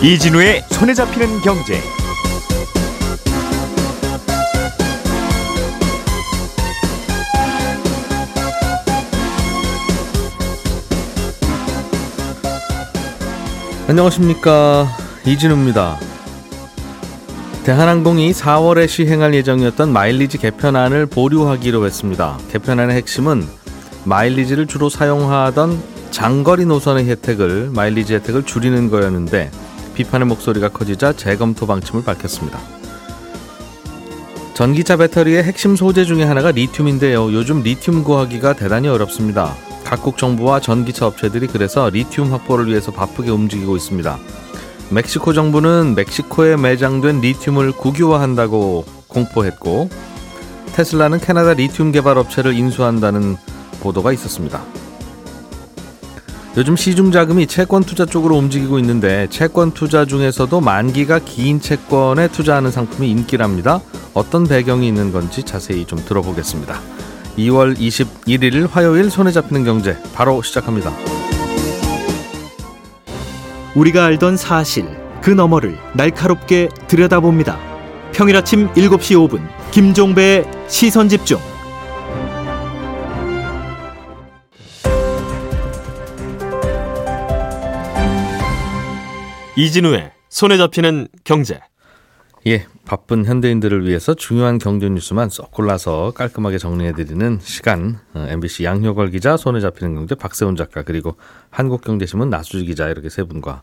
이진우의 손에 잡히는 경제. 안녕하십니까 이진우입니다. 대한항공이 4월에 시행할 예정이었던 마일리지 개편안을 보류하기로 했습니다. 개편안의 핵심은 마일리지를 주로 사용하던 장거리 노선의 혜택을 마일리지 혜택을 줄이는 거였는데 비판의 목소리가 커지자 재검토 방침을 밝혔습니다. 전기차 배터리의 핵심 소재 중에 하나가 리튬인데요. 요즘 리튬 구하기가 대단히 어렵습니다. 각국 정부와 전기차 업체들이 그래서 리튬 확보를 위해서 바쁘게 움직이고 있습니다. 멕시코 정부는 멕시코에 매장된 리튬을 국유화한다고 공포했고 테슬라는 캐나다 리튬 개발 업체를 인수한다는 보도가 있었습니다. 요즘 시중 자금이 채권 투자 쪽으로 움직이고 있는데 채권 투자 중에서도 만기가 긴 채권에 투자하는 상품이 인기랍니다. 어떤 배경이 있는 건지 자세히 좀 들어보겠습니다. 2월 21일 화요일 손에 잡히는 경제 바로 시작합니다. 우리가 알던 사실 그 너머를 날카롭게 들여다봅니다. 평일 아침 7시 5분 김종배의 시선 집중. 이진우의 손에 잡히는 경제. 예, 바쁜 현대인들을 위해서 중요한 경제 뉴스만 쏙 골라서 깔끔하게 정리해드리는 시간. 어, MBC 양효걸 기자, 손에 잡히는 경제 박세훈 작가 그리고 한국경제신문 나수지 기자 이렇게 세 분과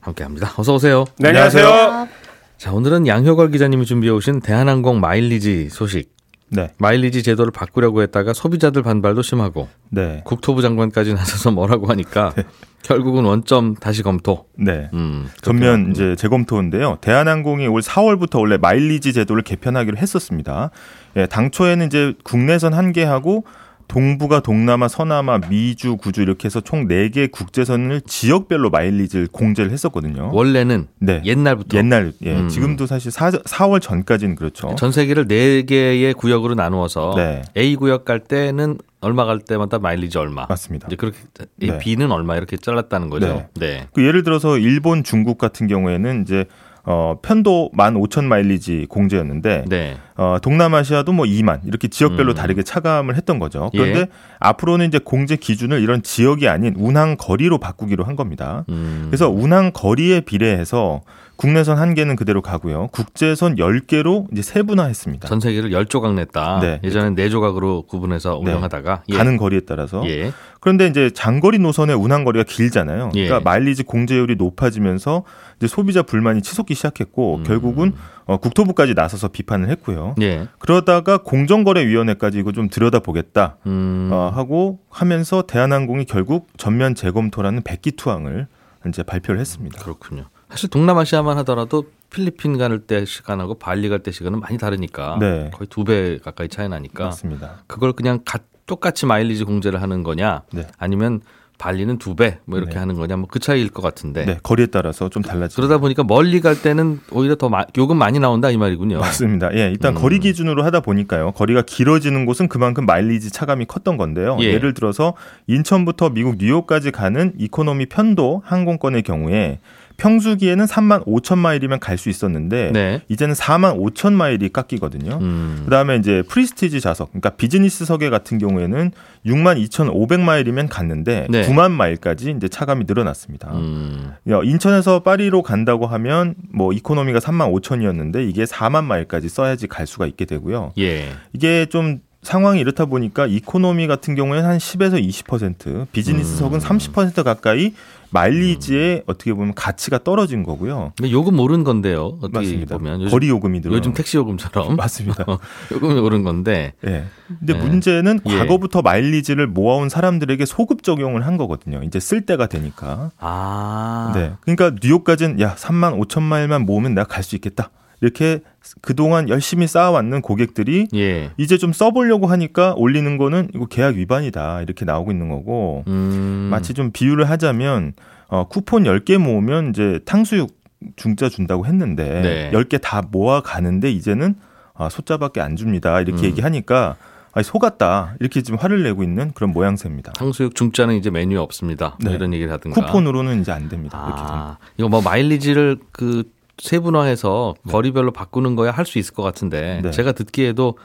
함께합니다. 어서 오세요. 네, 안녕하세요. 자, 오늘은 양효걸 기자님이 준비해 오신 대한항공 마일리지 소식. 네. 마일리지 제도를 바꾸려고 했다가 소비자들 반발도 심하고 네. 국토부 장관까지 나서서 뭐라고 하니까 결국은 원점 다시 검토. 네. 음, 전면 이제 재검토인데요. 대한항공이 올 4월부터 원래 마일리지 제도를 개편하기로 했었습니다. 예, 당초에는 이제 국내선 한 개하고 동북아, 동남아, 서남아, 미주, 구주 이렇게 해서 총 4개 국제선을 지역별로 마일리지를 공제를 했었거든요. 원래는 네. 옛날부터 옛날 예. 음. 지금도 사실 4, 4월 전까지는 그렇죠. 전 세계를 네 개의 구역으로 나누어서 네. A 구역 갈 때는 얼마 갈 때마다 마일리지 얼마. 맞습니다. 이제 그렇게 네. B는 얼마 이렇게 잘랐다는 거죠. 네. 네. 그 예를 들어서 일본, 중국 같은 경우에는 이제 어, 편도 15,000 마일리지 공제였는데 네. 어, 동남아시아도 뭐 2만 이렇게 지역별로 음. 다르게 차감을 했던 거죠. 그런데 예. 앞으로는 이제 공제 기준을 이런 지역이 아닌 운항 거리로 바꾸기로 한 겁니다. 음. 그래서 운항 거리에 비례해서 국내선 한 개는 그대로 가고요. 국제선 10개로 이제 세분화했습니다. 전 세계를 열 조각 냈다. 네. 예전엔 네 조각으로 구분해서 네. 운영하다가 예. 가는 거리에 따라서. 예. 그런데 이제 장거리 노선의 운항 거리가 길잖아요. 예. 그러니까 마일리지 공제율이 높아지면서 이제 소비자 불만이 치솟기 시작했고 음. 결국은 어, 국토부까지 나서서 비판을 했고요. 예. 그러다가 공정거래위원회까지 이거 좀 들여다보겠다 음. 어, 하고 하면서 대한항공이 결국 전면 재검토라는 백기투항을 이제 발표를 했습니다. 그렇군요. 사실 동남아시아만 하더라도 필리핀 갈 때 시간하고 발리 갈 때 시간은 많이 다르니까 네. 거의 두 배 가까이 차이 나니까 맞습니다. 그걸 그냥 가- 똑같이 마일리지 공제를 하는 거냐 네. 아니면 발리는 두 배 뭐 이렇게 네. 하는 거냐 뭐 그 차이일 것 같은데 네. 거리에 따라서 좀 달라지죠. 그러다 보니까 멀리 갈 때는 오히려 더 마- 요금 많이 나온다 이 말이군요. 맞습니다. 예, 일단 음. 거리 기준으로 하다 보니까요. 거리가 길어지는 곳은 그만큼 마일리지 차감이 컸던 건데요. 예. 예. 를 들어서 인천부터 미국 뉴욕까지 가는 이코노미 편도 항공권의 경우에 평수기에는 3만 5천 마일이면 갈 수 있었는데 네. 이제는 4만 5천 마일이 깎이거든요. 음. 그다음에 이제 prestige 좌석, 그러니까 비즈니스 석에 같은 경우에는 6만 2,500 마일이면 갔는데 네. 9만 마일까지 이제 차감이 늘어났습니다. 음. 야, 인천에서 파리로 간다고 하면 뭐 이코노미가 3만 5천이었는데 이게 4만 마일까지 써야지 갈 수가 있게 되고요. 예. 이게 좀 상황이 이렇다 보니까 이코노미 같은 경우에는 한 10에서 20%, 비즈니스석은 음. 30% 가까이 마일리지의 어떻게 보면 가치가 떨어진 거고요. 근데 요금 오른 건데요. 어떻게 맞습니다. 보면 요즘, 거리 요금이 들어. 요즘 택시 요금처럼 맞습니다. 요금이 오른 건데 예. 근데 네. 문제는 예. 과거부터 마일리지를 모아온 사람들에게 소급 적용을 한 거거든요. 이제 쓸 때가 되니까. 아. 네. 그러니까 뉴욕까지는 야 3만 5천 마일만 모으면 내가 갈 수 있겠다. 이렇게 그동안 열심히 쌓아왔는 고객들이 예. 이제 좀 써보려고 하니까 올리는 거는 이거 계약 위반이다 이렇게 나오고 있는 거고 음. 마치 좀 비유를 하자면 어, 쿠폰 10개 모으면 이제 탕수육 중짜 준다고 했는데 네. 10개 다 모아 가는데 이제는 아, 소자밖에 안 줍니다. 이렇게 음. 얘기하니까 아니 속았다 이렇게 지금 화를 내고 있는 그런 모양새입니다. 탕수육 중짜는 이제 메뉴에 없습니다. 뭐 네. 이런 얘기를 하든가. 쿠폰으로는 이제 안 됩니다. 아, 이거 뭐 마일리지를 그 세분화해서 거리별로 바꾸는 거야 할 수 있을 것 같은데 네. 제가 듣기에도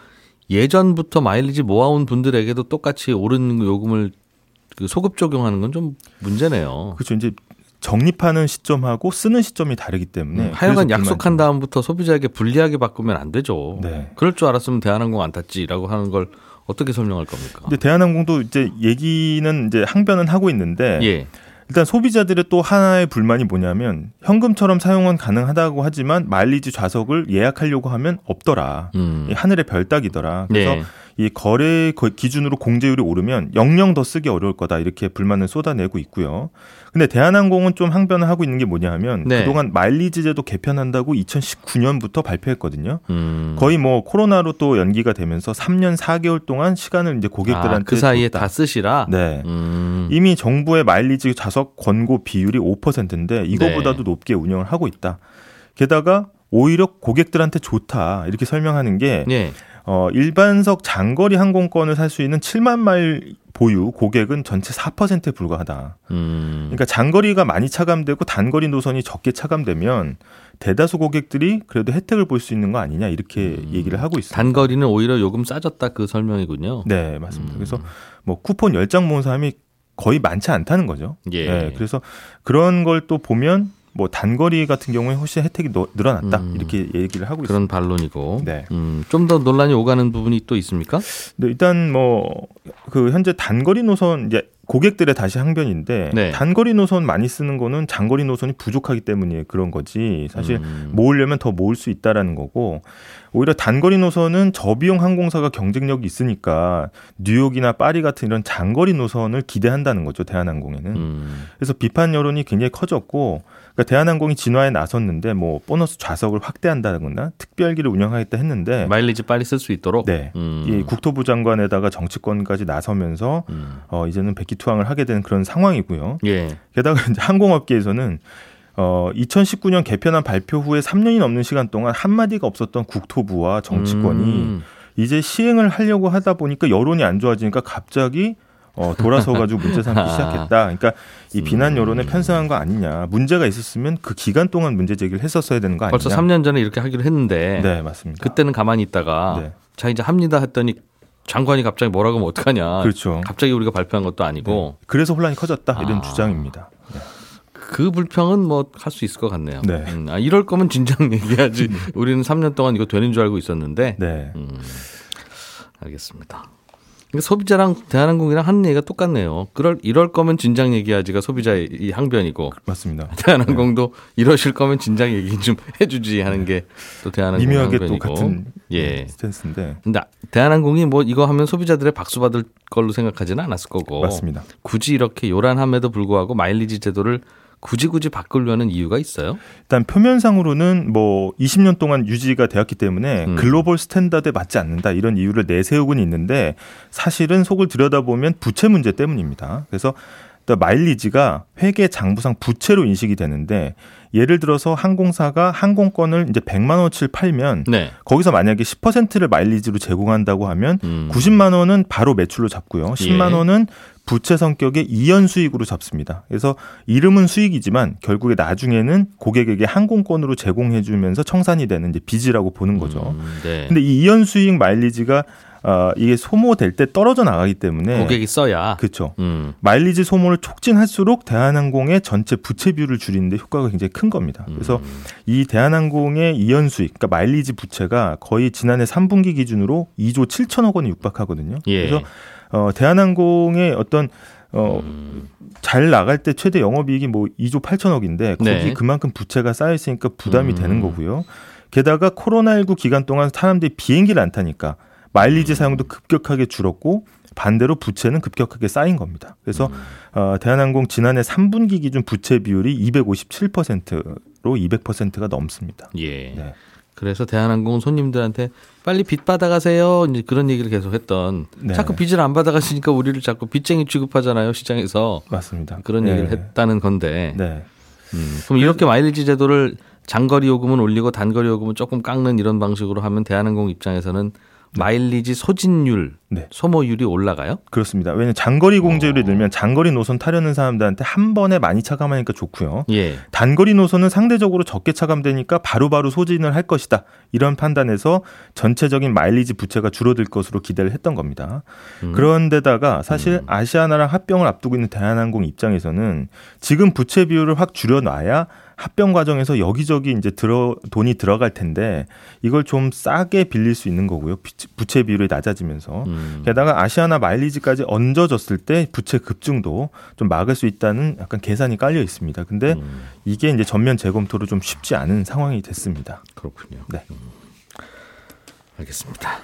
예전부터 마일리지 모아온 분들에게도 똑같이 오른 요금을 그 소급 적용하는 건 좀 문제네요. 그렇죠. 이제 적립하는 시점하고 쓰는 시점이 다르기 때문에 음, 하여간 약속한. 다음부터 소비자에게 불리하게 바꾸면 안 되죠. 네. 그럴 줄 알았으면 대한항공 안 탔지라고 하는 걸 어떻게 설명할 겁니까? 근데 대한항공도 이제 얘기는 이제 항변은 하고 있는데 예. 일단 소비자들의 또 하나의 불만이 뭐냐면 현금처럼 사용은 가능하다고 하지만 마일리지 좌석을 예약하려고 하면 없더라. 음. 이 하늘의 별 따기더라. 그래서 네. 이 거래 거- 기준으로 공제율이 오르면 영영 더 쓰기 어려울 거다 이렇게 불만을 쏟아내고 있고요. 근데 대한항공은 좀 항변을 하고 있는 게 뭐냐 하면 네. 그동안 마일리지 제도 개편한다고 2019년부터 발표했거든요. 음. 거의 뭐 코로나로 또 연기가 되면서 3년 4개월 동안 시간을 이제 아, 고객들한테 그 사이에 줬다. 다 쓰시라. 네. 음. 이미 정부의 마일리지 좌석 권고 비율이 5%인데 이거보다도 높게 운영을 하고 있다. 게다가 오히려 고객들한테 좋다 이렇게 설명하는 게 예. 어, 일반석 장거리 항공권을 살 수 있는 7만 마일 보유 고객은 전체 4%에 불과하다. 음. 그러니까 장거리가 많이 차감되고 단거리 노선이 적게 차감되면 대다수 고객들이 그래도 혜택을 볼 수 있는 거 아니냐 이렇게 얘기를 하고 있습니다. 단거리는 오히려 요금 싸졌다 그 설명이군요. 네, 맞습니다. 그래서 뭐 쿠폰 10장 모은 사람이 거의 많지 않다는 거죠. 예. 네, 그래서 그런 걸 또 보면 뭐 단거리 같은 경우에 훨씬 혜택이 너- 늘어났다 음. 이렇게 얘기를 하고 그런 있습니다. 반론이고. 네. 음, 좀 더 논란이 오가는 부분이 또 있습니까? 네, 일단 뭐 그 현재 단거리 노선 이제 고객들의 다시 항변인데 네. 단거리 노선 많이 쓰는 거는 장거리 노선이 부족하기 때문에 그런 거지 사실 음. 모으려면 더 모을 수 있다라는 거고 오히려 단거리 노선은 저비용 항공사가 경쟁력이 있으니까 뉴욕이나 파리 같은 이런 장거리 노선을 기대한다는 거죠 대한항공에는 음. 그래서 비판 여론이 굉장히 커졌고 그러니까 대한항공이 진화에 나섰는데 뭐 보너스 좌석을 확대한다거나 특별기를 운영하겠다 했는데 마일리지 빨리 쓸 수 있도록. 네. 음. 이 국토부 장관에다가 정치권까지 나서면서 음. 어 이제는 백기투항을 하게 되는 그런 상황이고요. 예. 게다가 이제 항공업계에서는 어 2019년 개편안 발표 후에 3년이 넘는 시간 동안 한 마디가 없었던 국토부와 정치권이 음. 이제 시행을 하려고 하다 보니까 여론이 안 좋아지니까 갑자기 어 돌아서 가지고 문제 삼기 시작했다. 그러니까 이 비난 여론에 편승한 거 아니냐. 문제가 있었으면 그 기간 동안 문제 제기를 했었어야 되는 거 아니냐. 벌써 3년 전에 이렇게 하기로 했는데 네, 맞습니다. 그때는 가만히 있다가 네. 자 이제 합니다 했더니 장관이 갑자기 뭐라고 하면 어떡하냐. 그렇죠. 갑자기 우리가 발표한 것도 아니고 그래서 혼란이 커졌다 이런 아. 주장입니다. 네. 그 불평은 뭐 할 수 있을 것 같네요. 네. 음, 아, 이럴 거면 진작 얘기하지. 우리는 3년 동안 이거 되는 줄 알고 있었는데. 네. 음, 알겠습니다. 그러니까 소비자랑 대한항공이랑 하는 얘기가 똑같네요. 그럴 이럴 거면 진작 얘기하지가 소비자의 이 항변이고 맞습니다. 대한항공도 이러실 거면 진작 얘기 좀 해주지 하는 게 또 대한항공 미묘하게 또 항변이고. 같은 예. 스탠스인데 근데 대한항공이 뭐 이거 하면 소비자들의 박수 받을 걸로 생각하지는 않았을 거고. 맞습니다. 굳이 이렇게 요란함에도 불구하고 마일리지 제도를 굳이 굳이 바꾸려는 이유가 있어요? 일단 표면상으로는 뭐 20년 동안 유지가 되었기 때문에 음. 글로벌 스탠다드에 맞지 않는다 이런 이유를 내세우고는 있는데 사실은 속을 들여다보면 부채 문제 때문입니다. 그래서 또 마일리지가 회계 장부상 부채로 인식이 되는데 예를 들어서 항공사가 항공권을 이제 100만 원어치를 팔면 네. 거기서 만약에 10%를 마일리지로 제공한다고 하면 음. 90만 원은 바로 매출로 잡고요. 10만 예. 원은 부채 성격의 이연 수익으로 잡습니다. 그래서 이름은 수익이지만 결국에 나중에는 고객에게 항공권으로 제공해 주면서 청산이 되는 이제 빚이라고 보는 거죠. 음, 네. 근데 이 이연 수익 마일리지가 아 이게 소모될 때 떨어져 나가기 때문에 고객이 써야. 그렇죠. 음. 마일리지 소모를 촉진할수록 대한항공의 전체 부채 비율을 줄이는데 효과가 굉장히 큰 겁니다. 그래서 음. 이 대한항공의 이연 수익, 그러니까 마일리지 부채가 거의 지난해 3분기 기준으로 2조 7천억 원에 육박하거든요. 예. 그래서 어, 대한항공의 어떤 어, 음. 잘 나갈 때 최대 영업이익이 뭐 2조 8천억인데 거기 네. 그만큼 부채가 쌓여 있으니까 부담이 음. 되는 거고요. 게다가 코로나19 기간 동안 사람들이 비행기를 안 타니까 마일리지 사용도 급격하게 줄었고 반대로 부채는 급격하게 쌓인 겁니다. 그래서 음. 어, 대한항공 지난해 3분기 기준 부채 비율이 257%로 200%가 넘습니다. 예. 네. 그래서 대한항공 손님들한테 빨리 빚 받아가세요. 이제 그런 얘기를 계속 했던. 네. 자꾸 빚을 안 받아가시니까 우리를 자꾸 빚쟁이 취급하잖아요. 시장에서. 맞습니다. 그런 네. 얘기를 했다는 건데. 네. 음, 그럼 이렇게 마일리지 제도를 장거리 요금은 올리고 단거리 요금은 조금 깎는 이런 방식으로 하면 대한항공 입장에서는 마일리지 소진율, 네. 소모율이 올라가요? 그렇습니다. 왜냐면 장거리 공제율이 늘면 장거리 노선 타려는 사람들한테 한 번에 많이 차감하니까 좋고요. 예. 단거리 노선은 상대적으로 적게 차감되니까 바로 바로 소진을 할 것이다. 이런 판단에서 전체적인 마일리지 부채가 줄어들 것으로 기대를 했던 겁니다. 음. 그런데다가 사실 아시아나랑 합병을 앞두고 있는 대한항공 입장에서는 지금 부채 비율을 확 줄여놔야 합병 과정에서 여기저기 이제 들어 돈이 들어갈 텐데 이걸 좀 싸게 빌릴 수 있는 거고요. 부채 비율이 낮아지면서 음. 게다가 아시아나 마일리지까지 얹어졌을 때 부채 급증도 좀 막을 수 있다는 약간 계산이 깔려 있습니다. 근데 음. 이게 이제 전면 재검토로 좀 쉽지 않은 상황이 됐습니다. 그렇군요. 네. 음. 알겠습니다.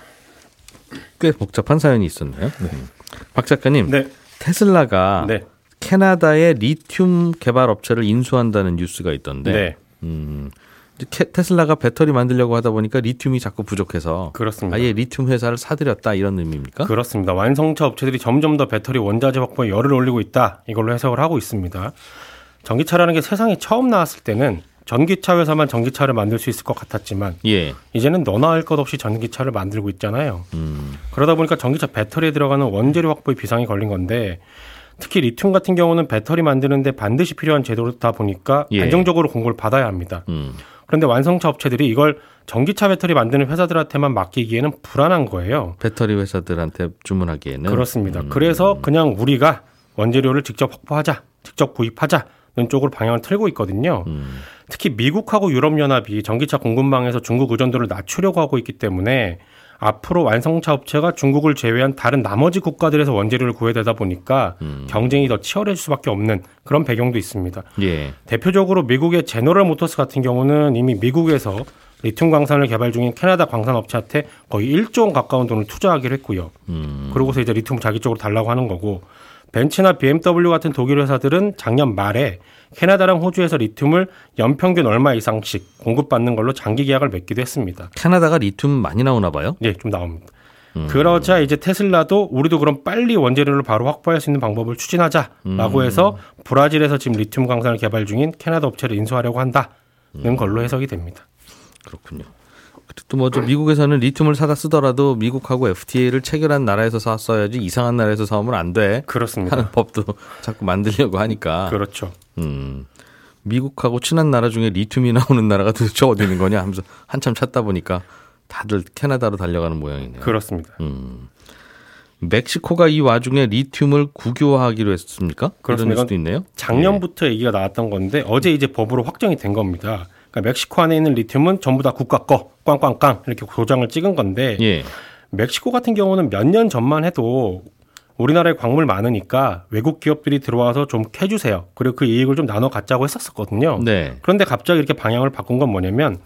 꽤 복잡한 사연이 있었네요. 음. 박 작가님, 네. 테슬라가 네. 캐나다의 리튬 개발 업체를 인수한다는 뉴스가 있던데, 네. 음, 테슬라가 배터리 만들려고 하다 보니까 리튬이 자꾸 부족해서 그렇습니다. 아예 리튬 회사를 사들였다 이런 의미입니까? 그렇습니다. 완성차 업체들이 점점 더 배터리 원자재 확보에 열을 올리고 있다. 이걸로 해석을 하고 있습니다. 전기차라는 게 세상에 처음 나왔을 때는 전기차 회사만 전기차를 만들 수 있을 것 같았지만 예. 이제는 너나 할 것 없이 전기차를 만들고 있잖아요. 음, 그러다 보니까 전기차 배터리에 들어가는 원재료 확보에 비상이 걸린 건데 특히 리튬 같은 경우는 배터리 만드는데 반드시 필요한 제도다 보니까 예. 안정적으로 공고를 받아야 합니다. 음, 그런데 완성차 업체들이 이걸 전기차 배터리 만드는 회사들한테만 맡기기에는 불안한 거예요. 배터리 회사들한테 주문하기에는 그렇습니다. 음, 그래서 그냥 우리가 원재료를 직접 확보하자, 직접 구입하자는 쪽으로 방향을 틀고 있거든요. 음, 특히 미국하고 유럽 연합이 전기차 공급망에서 중국 의존도를 낮추려고 하고 있기 때문에 앞으로 완성차 업체가 중국을 제외한 다른 나머지 국가들에서 원재료를 구해야 되다 보니까 음. 경쟁이 더 치열해질 수밖에 없는 그런 배경도 있습니다. 예. 대표적으로 미국의 제너럴 모터스 같은 경우는 이미 미국에서 리튬 광산을 개발 중인 캐나다 광산 업체한테 거의 1조 원 가까운 돈을 투자하기로 했고요. 음, 그러고서 이제 리튬을 자기 쪽으로 달라고 하는 거고 벤츠나 BMW 같은 독일 회사들은 작년 말에 캐나다랑 호주에서 리튬을 연평균 얼마 이상씩 공급받는 걸로 장기 계약을 맺기도 했습니다. 캐나다가 리튬 많이 나오나 봐요. 예, 좀 나옵니다. 그러자 이제 테슬라도 우리도 그럼 빨리 원재료를 바로 확보할 수 있는 방법을 추진하자라고 해서 브라질에서 지금 리튬 광산을 개발 중인 캐나다 업체를 인수하려고 한다는 걸로 해석이 됩니다. 그렇군요. 또 뭐저 미국에서는 리튬을 사다 쓰더라도 미국하고 FTA를 체결한 나라에서 샀어야지 이상한 나라에서 사오면 안 돼. 그렇습니다. 하는 법도 자꾸 만들려고 하니까. 그렇죠. 음. 미국하고 친한 나라 중에 리튬이 나오는 나라가 도대체 어디 있는 거냐 하면서 한참 찾다 보니까 다들 캐나다로 달려가는 모양이네요. 그렇습니다. 음. 멕시코가 이 와중에 리튬을 국유화하기로 했습니까? 이런 수도 있네요. 작년부터 얘기가 나왔던 건데 어제 이제 법으로 확정이 된 겁니다. 그러니까 멕시코 안에 있는 리튬은 전부 다 국가 거 꽝꽝꽝 이렇게 도장을 찍은 건데 예. 멕시코 같은 경우는 몇 년 전만 해도 우리나라에 광물 많으니까 외국 기업들이 들어와서 좀 캐주세요. 그리고 그 이익을 좀 나눠 갖자고 했었었거든요. 네. 그런데 갑자기 이렇게 방향을 바꾼 건 뭐냐면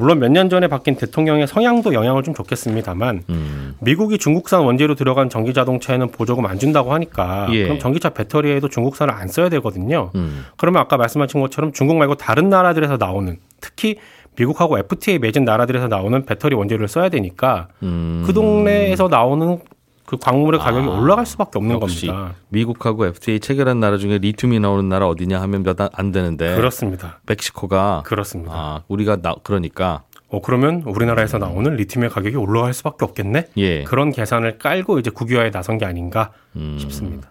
물론 몇 년 전에 바뀐 대통령의 성향도 영향을 좀 줬겠습니다만 음. 미국이 중국산 원재료 들어간 전기 자동차에는 보조금 안 준다고 하니까 예. 그럼 전기차 배터리에도 중국산을 안 써야 되거든요. 음. 그러면 아까 말씀하신 것처럼 중국 말고 다른 나라들에서 나오는 특히 미국하고 FTA 맺은 나라들에서 나오는 배터리 원재료를 써야 되니까 음. 그 동네에서 나오는 그 광물의 가격이 아, 올라갈 수밖에 없는 겁니다. 미국하고 FTA 체결한 나라 중에 리튬이 나오는 나라 어디냐 하면 몇 안 되는데 그렇습니다. 멕시코가 그렇습니다. 아, 우리가 나 그러니까 어 그러면 우리나라에서 나오는 리튬의 가격이 올라갈 수밖에 없겠네. 예. 그런 계산을 깔고 이제 국유화에 나선 게 아닌가 음. 싶습니다.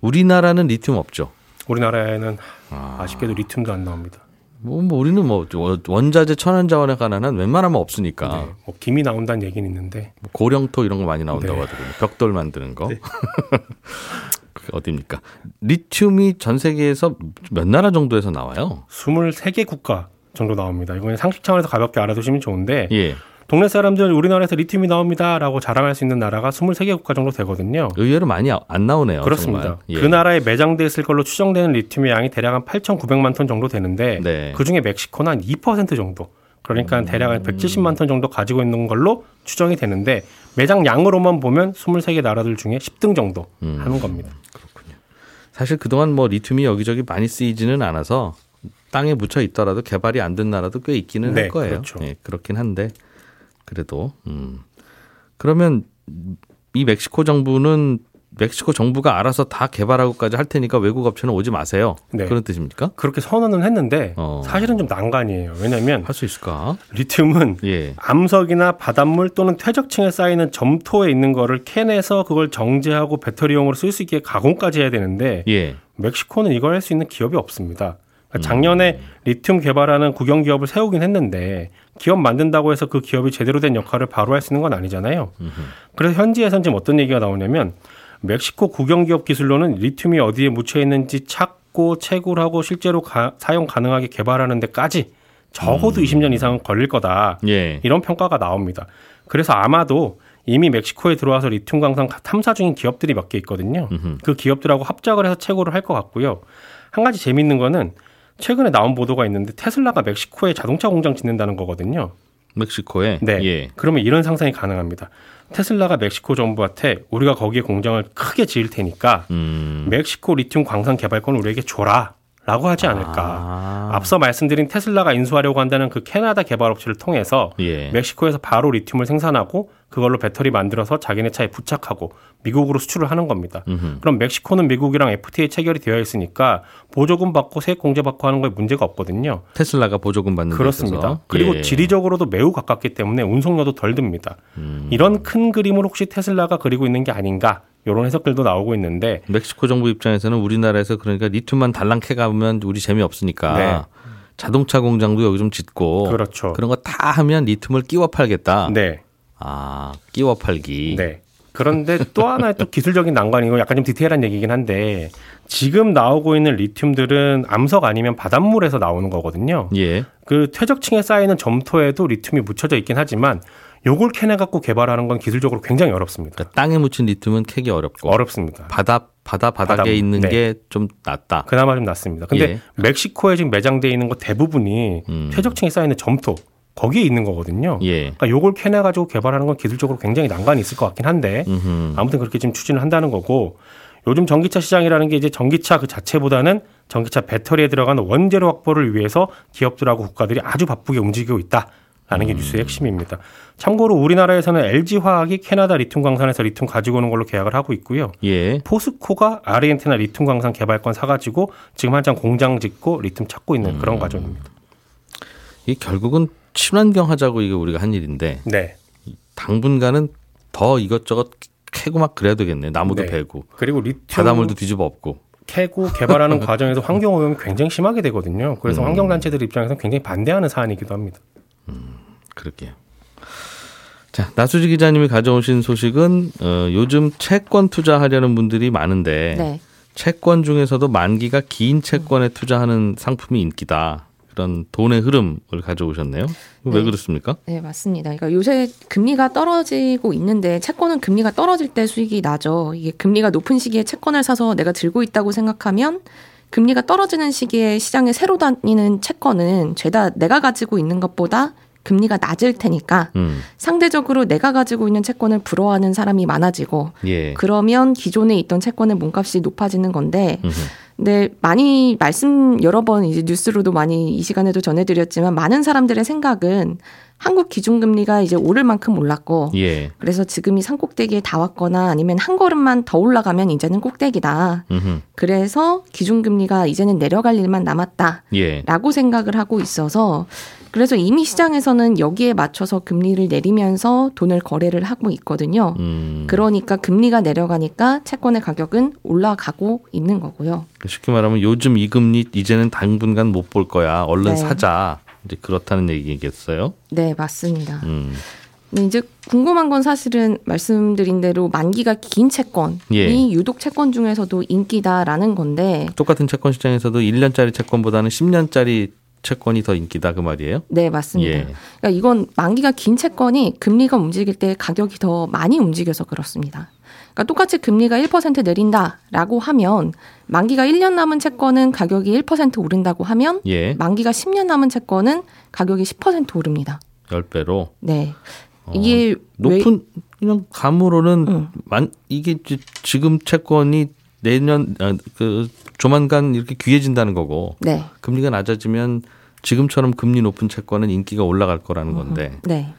우리나라는 리튬 없죠. 우리나라에는 아. 아쉽게도 리튬도 안 나옵니다. 뭐, 뭐 우리는 뭐 원자재 천연자원에 관한 한 웬만하면 없으니까 네, 뭐 김이 나온다는 얘기는 있는데 뭐 고령토 이런 거 많이 나온다고 네. 하더라고요. 벽돌 만드는 거. 그게 어딥니까? 리튬이 전 세계에서 몇 나라 정도에서 나와요? 23개 국가 정도 나옵니다. 이거는 상식 차원에서 가볍게 알아두시면 좋은데 예. 동네 사람들 우리나라에서 리튬이 나옵니다라고 자랑할 수 있는 나라가 23개 국가 정도 되거든요. 의외로 많이 아- 안 나오네요. 그렇습니다. 예. 그 나라에 매장돼 있을 걸로 추정되는 리튬의 양이 대략 한 8,900만 톤 정도 되는데 네. 그 중에 멕시코는 한 2% 정도. 그러니까 대략 한 170만 톤 정도 가지고 있는 걸로 추정이 되는데 매장 양으로만 보면 23개 나라들 중에 10등 정도 음. 하는 겁니다. 사실 그동안 뭐 리튬이 여기저기 많이 쓰이지는 않아서 땅에 묻혀 있더라도 개발이 안 된 나라도 꽤 있기는 네, 할 거예요. 그렇죠. 예, 그렇긴 한데 그래도 음. 그러면 이 멕시코 정부는 멕시코 정부가 알아서 다 개발하고까지 할 테니까 외국 업체는 오지 마세요. 네. 그런 뜻입니까? 그렇게 선언은 했는데 어. 사실은 좀 난관이에요. 왜냐하면 할 수 있을까? 리튬은 예. 암석이나 바닷물 또는 퇴적층에 쌓이는 점토에 있는 거를 캔에서 그걸 정제하고 배터리용으로 쓸 수 있게 가공까지 해야 되는데 예. 멕시코는 이걸 할 수 있는 기업이 없습니다. 그러니까 작년에 리튬 개발하는 국영 기업을 세우긴 했는데 기업 만든다고 해서 그 기업이 제대로 된 역할을 바로 할 수 있는 건 아니잖아요. 그래서 현지에선 지금 어떤 얘기가 나오냐면 멕시코 국영 기업 기술로는 리튬이 어디에 묻혀 있는지 찾고 채굴하고 실제로 가- 사용 가능하게 개발하는 데까지 적어도 20년 이상은 걸릴 거다. 예. 이런 평가가 나옵니다. 그래서 아마도 이미 멕시코에 들어와서 리튬 광산 탐사 중인 기업들이 몇 개 있거든요. 그 기업들하고 합작을 해서 채굴을 할 것 같고요. 한 가지 재밌는 거는 최근에 나온 보도가 있는데 테슬라가 멕시코에 자동차 공장 짓는다는 거거든요. 멕시코에 네. 예. 그러면 이런 상상이 가능합니다. 테슬라가 멕시코 정부한테 우리가 거기에 공장을 크게 지을 테니까 음. 멕시코 리튬 광산 개발권 우리에게 줘라. 라고 하지 않을까. 아. 앞서 말씀드린 테슬라가 인수하려고 한다는 그 캐나다 개발업체를 통해서 예. 멕시코에서 바로 리튬을 생산하고 그걸로 배터리 만들어서 자기네 차에 부착하고 미국으로 수출을 하는 겁니다. 음흠. 그럼 멕시코는 미국이랑 FTA 체결이 되어 있으니까 보조금 받고 세액 공제 받고 하는 거에 문제가 없거든요. 테슬라가 보조금 받는 데 그렇습니다. 그리고 예. 지리적으로도 매우 가깝기 때문에 운송료도 덜 듭니다. 음. 이런 큰 그림을 혹시 테슬라가 그리고 있는 게 아닌가 이런 해석들도 나오고 있는데 멕시코 정부 입장에서는 우리나라에서 그러니까 리튬만 달랑 캐가면 우리 재미 없으니까 네. 자동차 공장도 여기 좀 짓고 그렇죠. 런거 다 하면 리튬을 끼워 팔겠다. 네. 아, 끼워 팔기. 네. 그런데 또 하나의 또 기술적인 난관이고 약간 좀 디테일한 얘기긴 한데 지금 나오고 있는 리튬들은 암석 아니면 바닷물에서 나오는 거거든요. 예. 그 퇴적층에 쌓이는 점토에도 리튬이 묻혀져 있긴 하지만 요걸 캐내 갖고 개발하는 건 기술적으로 굉장히 어렵습니다. 그러니까 땅에 묻힌 리튬은 캐기 어렵고 어렵습니다. 바다 바다 바닥에 바닷물. 있는 네. 게좀 낫다. 그나마 좀 낫습니다. 근데 예. 멕시코에 지금 매장돼 있는 거 대부분이 음. 퇴적층에 쌓이는 점토 거기에 있는 거거든요. 예. 그러니까 요걸 캐내 가지고 개발하는 건 기술적으로 굉장히 난관이 있을 것 같긴 한데 음흠. 아무튼 그렇게 지금 추진을 한다는 거고 요즘 전기차 시장이라는 게 이제 전기차 그 자체보다는 전기차 배터리에 들어간 원재료 확보를 위해서 기업들하고 국가들이 아주 바쁘게 움직이고 있다 라는 게 뉴스의 핵심입니다. 참고로 우리나라에서는 LG 화학이 캐나다 리튬 광산에서 리튬 가지고 오는 걸로 계약을 하고 있고요. 예. 포스코가 아르헨티나 리튬 광산 개발권 사가지고 지금 한창 공장 짓고 리튬 찾고 있는 그런 과정입니다. 이 결국은 친환경 하자고 이게 우리가 한 일인데 네. 당분간은 더 이것저것 캐고 막 그래야 되겠네. 나무도 네. 베고 그리고 리튬 바닷물도 뒤집어 엎고. 캐고 개발하는 과정에서 환경 오염이 굉장히 심하게 되거든요. 그래서 음. 환경 단체들 입장에서는 굉장히 반대하는 사안이기도 합니다. 그럴게요. 자, 나수지 기자님이 가져오신 소식은 어, 요즘 채권 투자하려는 분들이 많은데 네. 채권 중에서도 만기가 긴 채권에 투자하는 상품이 인기다. 그런 돈의 흐름을 가져오셨네요. 왜 네. 그렇습니까? 네, 맞습니다. 그러니까 요새 금리가 떨어지고 있는데 채권은 금리가 떨어질 때 수익이 나죠. 이게 금리가 높은 시기에 채권을 사서 내가 들고 있다고 생각하면 금리가 떨어지는 시기에 시장에 새로 다니는 채권은 죄다 내가 가지고 있는 것보다 금리가 낮을 테니까 음, 상대적으로 내가 가지고 있는 채권을 부러워하는 사람이 많아지고 예. 그러면 기존에 있던 채권의 몸값이 높아지는 건데 음흠. 근데 많이 말씀 여러 번 이제 뉴스로도 많이 이 시간에도 전해드렸지만 많은 사람들의 생각은 한국 기준금리가 이제 오를 만큼 올랐고 예. 그래서 지금이 산꼭대기에 다 왔거나 아니면 한 걸음만 더 올라가면 이제는 꼭대기다. 음흠. 그래서 기준금리가 이제는 내려갈 일만 남았다. 예. 라고 생각을 하고 있어서 그래서 이미 시장에서는 여기에 맞춰서 금리를 내리면서 돈을 거래를 하고 있거든요. 음, 그러니까 금리가 내려가니까 채권의 가격은 올라가고 있는 거고요. 쉽게 말하면 요즘 이 금리 이제는 당분간 못 볼 거야. 얼른 네. 사자. 이제 그렇다는 얘기겠어요. 네, 맞습니다. 음. 근데 이제 궁금한 건 사실은 말씀드린 대로 만기가 긴 채권이 예. 유독 채권 중에서도 인기다라는 건데 똑같은 채권 시장에서도 1년짜리 채권보다는 10년짜리 채권이 더 인기다 그 말이에요. 네, 맞습니다. 예. 그러니까 이건 만기가 긴 채권이 금리가 움직일 때 가격이 더 많이 움직여서 그렇습니다. 그러니까 똑같이 금리가 1% 내린다라고 하면 만기가 1년 남은 채권은 가격이 1% 오른다고 하면 예. 만기가 10년 남은 채권은 가격이 10% 오릅니다. 10배로. 네. 어, 이게 왜- 높은 그냥 감으로는 응. 만 이게 지- 지금 채권이 내년 아, 그 조만간 이렇게 귀해진다는 거고 네. 금리가 낮아지면 지금처럼 금리 높은 채권은 인기가 올라갈 거라는 건데 네.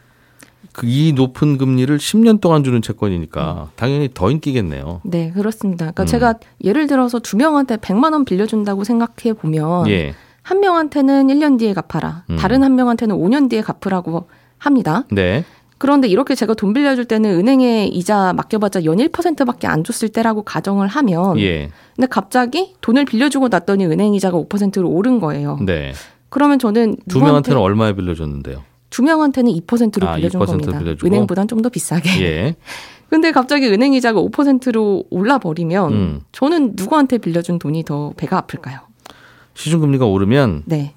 그이 높은 금리를 10년 동안 주는 채권이니까 당연히 더 인기겠네요. 네, 그렇습니다. 그러니까 음. 제가 예를 들어서 두 명한테 100만 원 빌려준다고 생각해 보면 예. 한 명한테는 1년 뒤에 갚아라. 음. 다른 한 명한테는 5년 뒤에 갚으라고 합니다. 네. 그런데 이렇게 제가 돈 빌려줄 때는 은행에 이자 맡겨봤자 연 1%밖에 안 줬을 때라고 가정을 하면 예. 근데 갑자기 돈을 빌려주고 났더니 은행 이자가 5%로 오른 거예요. 네. 그러면 저는 두 누구한테- 명한테는 얼마에 빌려줬는데요? 두 명한테는 2%로 아, 빌려준 2% 겁니다. 빌려주고? 은행보단 좀 더 비싸게. 예. 근데 갑자기 은행 이자가 5%로 올라 버리면 음. 저는 누구한테 빌려준 돈이 더 배가 아플까요? 시중 금리가 오르면 네.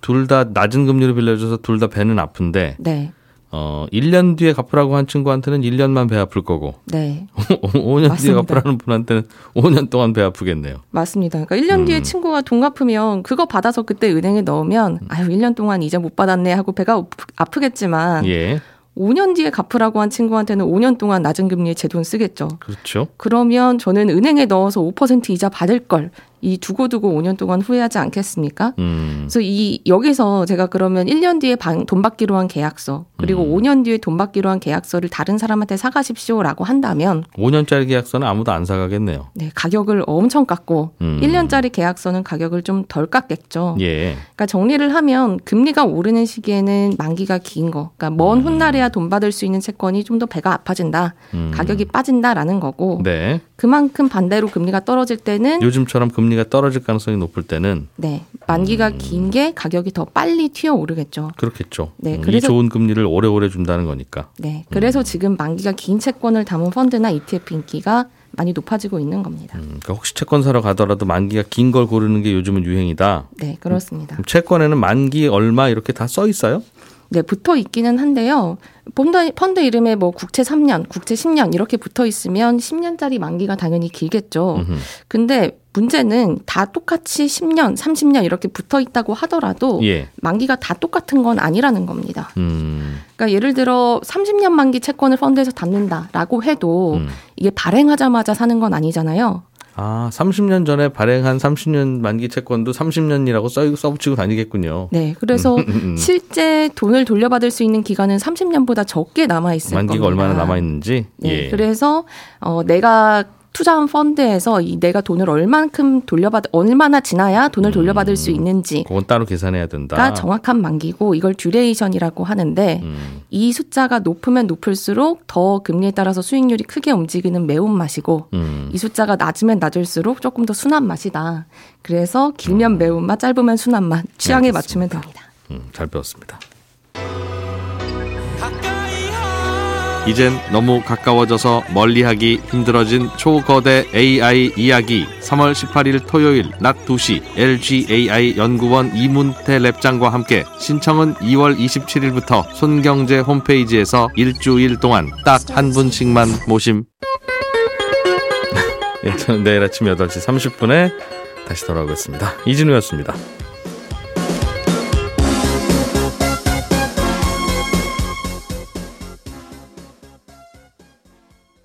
둘 다 낮은 금리로 빌려줘서 둘 다 배는 아픈데 네. 어 1년 뒤에 갚으라고 한 친구한테는 1년만 배 아플 거고 네. 5년 뒤에 맞습니다. 갚으라는 분한테는 5년 동안 배 아프겠네요. 맞습니다. 그러니까 1년 뒤에 음. 친구가 돈 갚으면 그거 받아서 그때 은행에 넣으면 아유 1년 동안 이자 못 받았네 하고 배가 아프겠지만 예. 5년 뒤에 갚으라고 한 친구한테는 5년 동안 낮은 금리에 제 돈 쓰겠죠. 그렇죠. 그러면 저는 은행에 넣어서 5% 이자 받을 걸 이 두고두고 5년 동안 후회하지 않겠습니까? 음. 그래서 이 여기서 제가 그러면 1년 뒤에 방- 돈 받기로 한 계약서 그리고 음. 5년 뒤에 돈 받기로 한 계약서를 다른 사람한테 사가십시오라고 한다면 5년짜리 계약서는 아무도 안 사가겠네요. 네, 가격을 엄청 깎고 음. 1년짜리 계약서는 가격을 좀 덜 깎겠죠. 예. 그러니까 정리를 하면 금리가 오르는 시기에는 만기가 긴 거, 그러니까 먼 훗날에야 돈 받을 수 있는 채권이 좀 더 배가 아파진다, 음. 가격이 빠진다라는 거고 네. 그만큼 반대로 금리가 떨어질 때는 요즘처럼 금리 가 떨어질 가능성이 높을 때는 네 만기가 긴게 가격이 더 빨리 튀어 오르겠죠. 그렇겠죠. 네, 음, 이 그래서- 좋은 금리를 오래오래 준다는 거니까. 네, 그래서 지금 만기가 긴 채권을 담은 펀드나 ETF 인기가 많이 높아지고 있는 겁니다. 음, 그러니까 혹시 채권 사러 가더라도 만기가 긴 걸 고르는 게 요즘은 유행이다. 네, 그렇습니다. 채권에는 만기 얼마 이렇게 다 써 있어요? 네, 붙어 있기는 한데요. 펀드, 펀드 이름에 뭐 국채 3년, 국채 10년 이렇게 붙어 있으면 10년짜리 만기가 당연히 길겠죠. 음흠. 근데 문제는 다 똑같이 10년, 30년 이렇게 붙어 있다고 하더라도 예. 만기가 다 똑같은 건 아니라는 겁니다. 음, 그러니까 예를 들어 30년 만기 채권을 펀드에서 담는다라고 해도 음. 이게 발행하자마자 사는 건 아니잖아요. 아, 30년 전에 발행한 30년 만기 채권도 30년이라고 써, 써붙이고 다니겠군요. 네, 그래서 음. 실제 돈을 돌려받을 수 있는 기간은 30년보다 적게 남아 있을 만기가 겁니다. 얼마나 남아 있는지. 네, 예. 그래서 어, 내가 투자한 펀드에서 이 내가 돈을 얼만큼 돌려받 얼마나 지나야 돈을 돌려받을 수 있는지가 그건 따로 계산해야 된다. 정확한 만기고 이걸 duration이라고 하는데 음, 이 숫자가 높으면 높을수록 더 금리에 따라서 수익률이 크게 움직이는 매운 맛이고 음. 이 숫자가 낮으면 낮을수록 조금 더 순한 맛이다. 그래서 길면 매운맛, 짧으면 순한 맛 취향에. 맞추면 됩니다. 음, 잘 배웠습니다. 이젠 너무 가까워져서 멀리하기 힘들어진 초거대 AI 이야기 3월 18일 토요일 낮 2시 LG AI 연구원 이문태 lab장과 함께 신청은 2월 27일부터 손경제 홈페이지에서 일주일 동안 딱 한 분씩만 모심. 예, 저는 내일 아침 8시 30분에 다시 돌아오겠습니다. 이진우였습니다.